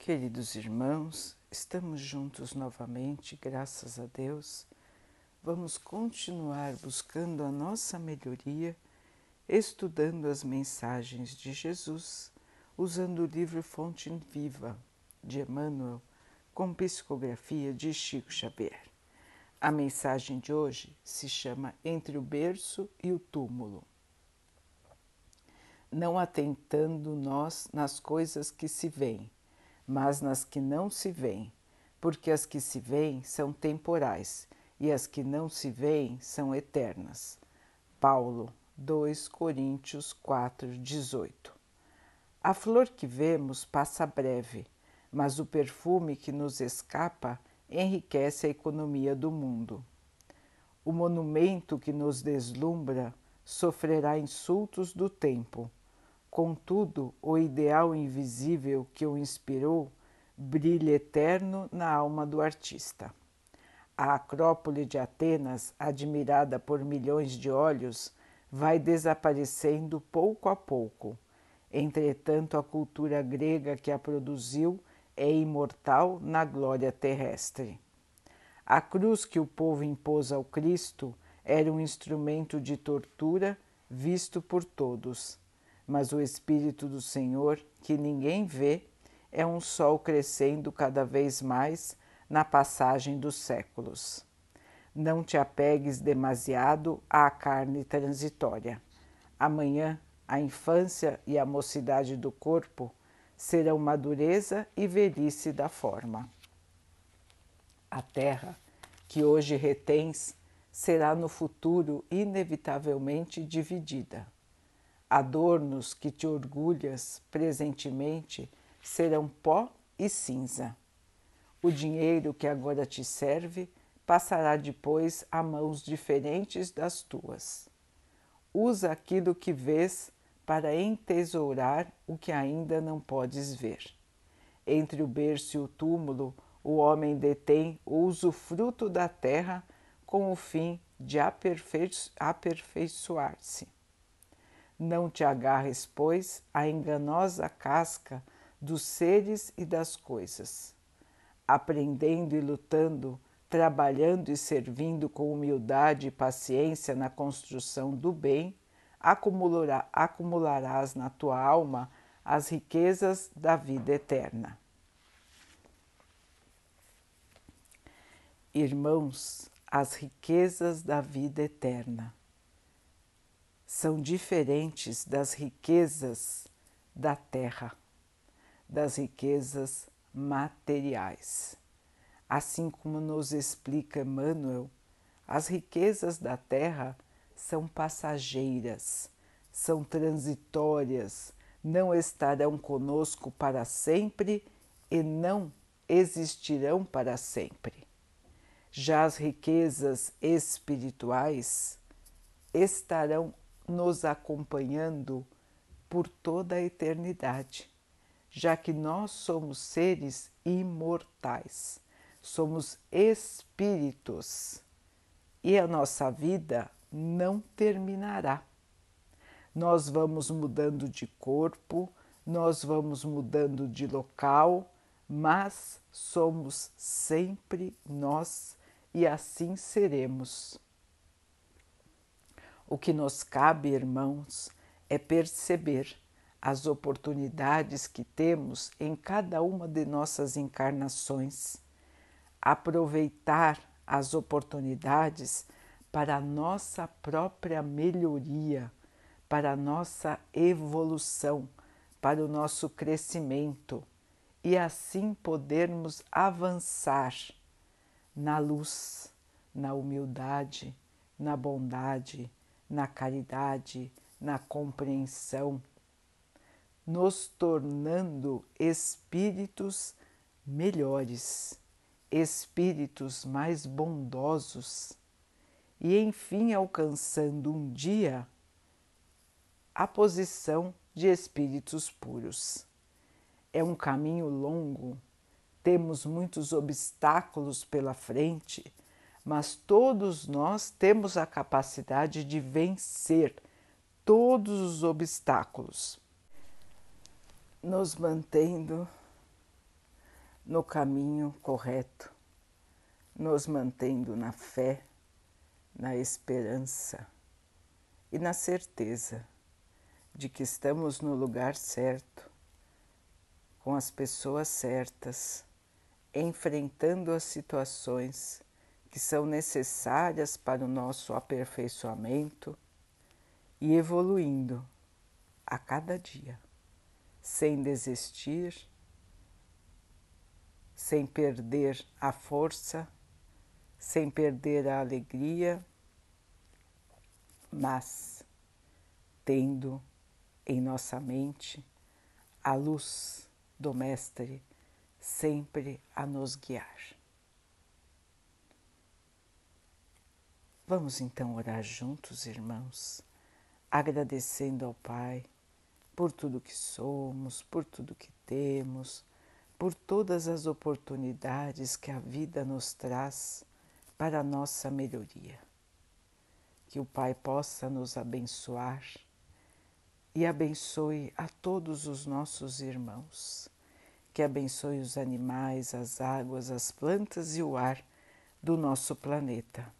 Queridos irmãos, estamos juntos novamente, graças a Deus. Vamos continuar buscando a nossa melhoria, estudando as mensagens de Jesus, usando o livro Fonte Viva de Emmanuel, com psicografia de Chico Xavier. A mensagem de hoje se chama Entre o Berço e o Túmulo. Não atentando nós nas coisas que se veem mas nas que não se veem, porque as que se veem são temporais e as que não se veem são eternas. Paulo 2 Coríntios 4, 18. A flor que vemos passa breve, mas o perfume que nos escapa enriquece a economia do mundo. O monumento que nos deslumbra sofrerá insultos do tempo Contudo, o ideal invisível que o inspirou brilha eterno na alma do artista. A Acrópole de Atenas, admirada por milhões de olhos, vai desaparecendo pouco a pouco. Entretanto, a cultura grega que a produziu é imortal na glória terrestre. A cruz que o povo impôs ao Cristo era um instrumento de tortura visto por todos mas o Espírito do Senhor, que ninguém vê, é um sol crescendo cada vez mais na passagem dos séculos. Não te apegues demasiado à carne transitória. Amanhã, a infância e a mocidade do corpo serão madureza e velhice da forma. A terra que hoje retens será no futuro inevitavelmente dividida adornos que te orgulhas presentemente serão pó e cinza. O dinheiro que agora te serve passará depois a mãos diferentes das tuas. Usa aquilo que vês para entesourar o que ainda não podes ver. Entre o berço e o túmulo, o homem detém o usufruto da terra com o fim de aperfeiçoar-se. Não te agarres, pois, à enganosa casca dos seres e das coisas. Aprendendo e lutando, trabalhando e servindo com humildade e paciência na construção do bem, acumulará, acumularás na tua alma as riquezas da vida eterna. Irmãos, as riquezas da vida eterna são diferentes das riquezas da terra, das riquezas materiais. Assim como nos explica Emmanuel, as riquezas da terra são passageiras, são transitórias, não estarão conosco para sempre e não existirão para sempre. Já as riquezas espirituais estarão nos acompanhando por toda a eternidade, já que nós somos seres imortais, somos espíritos e a nossa vida não terminará. Nós vamos mudando de corpo, nós vamos mudando de local, mas somos sempre nós e assim seremos. O que nos cabe, irmãos, é perceber as oportunidades que temos em cada uma de nossas encarnações, aproveitar as oportunidades para a nossa própria melhoria, para a nossa evolução, para o nosso crescimento e assim podermos avançar na luz, na humildade, na bondade na caridade, na compreensão, nos tornando espíritos melhores, espíritos mais bondosos e, enfim, alcançando um dia a posição de espíritos puros. É um caminho longo, temos muitos obstáculos pela frente mas todos nós temos a capacidade de vencer todos os obstáculos, nos mantendo no caminho correto, nos mantendo na fé, na esperança e na certeza de que estamos no lugar certo, com as pessoas certas, enfrentando as situações que são necessárias para o nosso aperfeiçoamento e evoluindo a cada dia, sem desistir, sem perder a força, sem perder a alegria, mas tendo em nossa mente a luz do Mestre sempre a nos guiar. Vamos então orar juntos, irmãos, agradecendo ao Pai por tudo que somos, por tudo que temos, por todas as oportunidades que a vida nos traz para a nossa melhoria. Que o Pai possa nos abençoar e abençoe a todos os nossos irmãos. Que abençoe os animais, as águas, as plantas e o ar do nosso planeta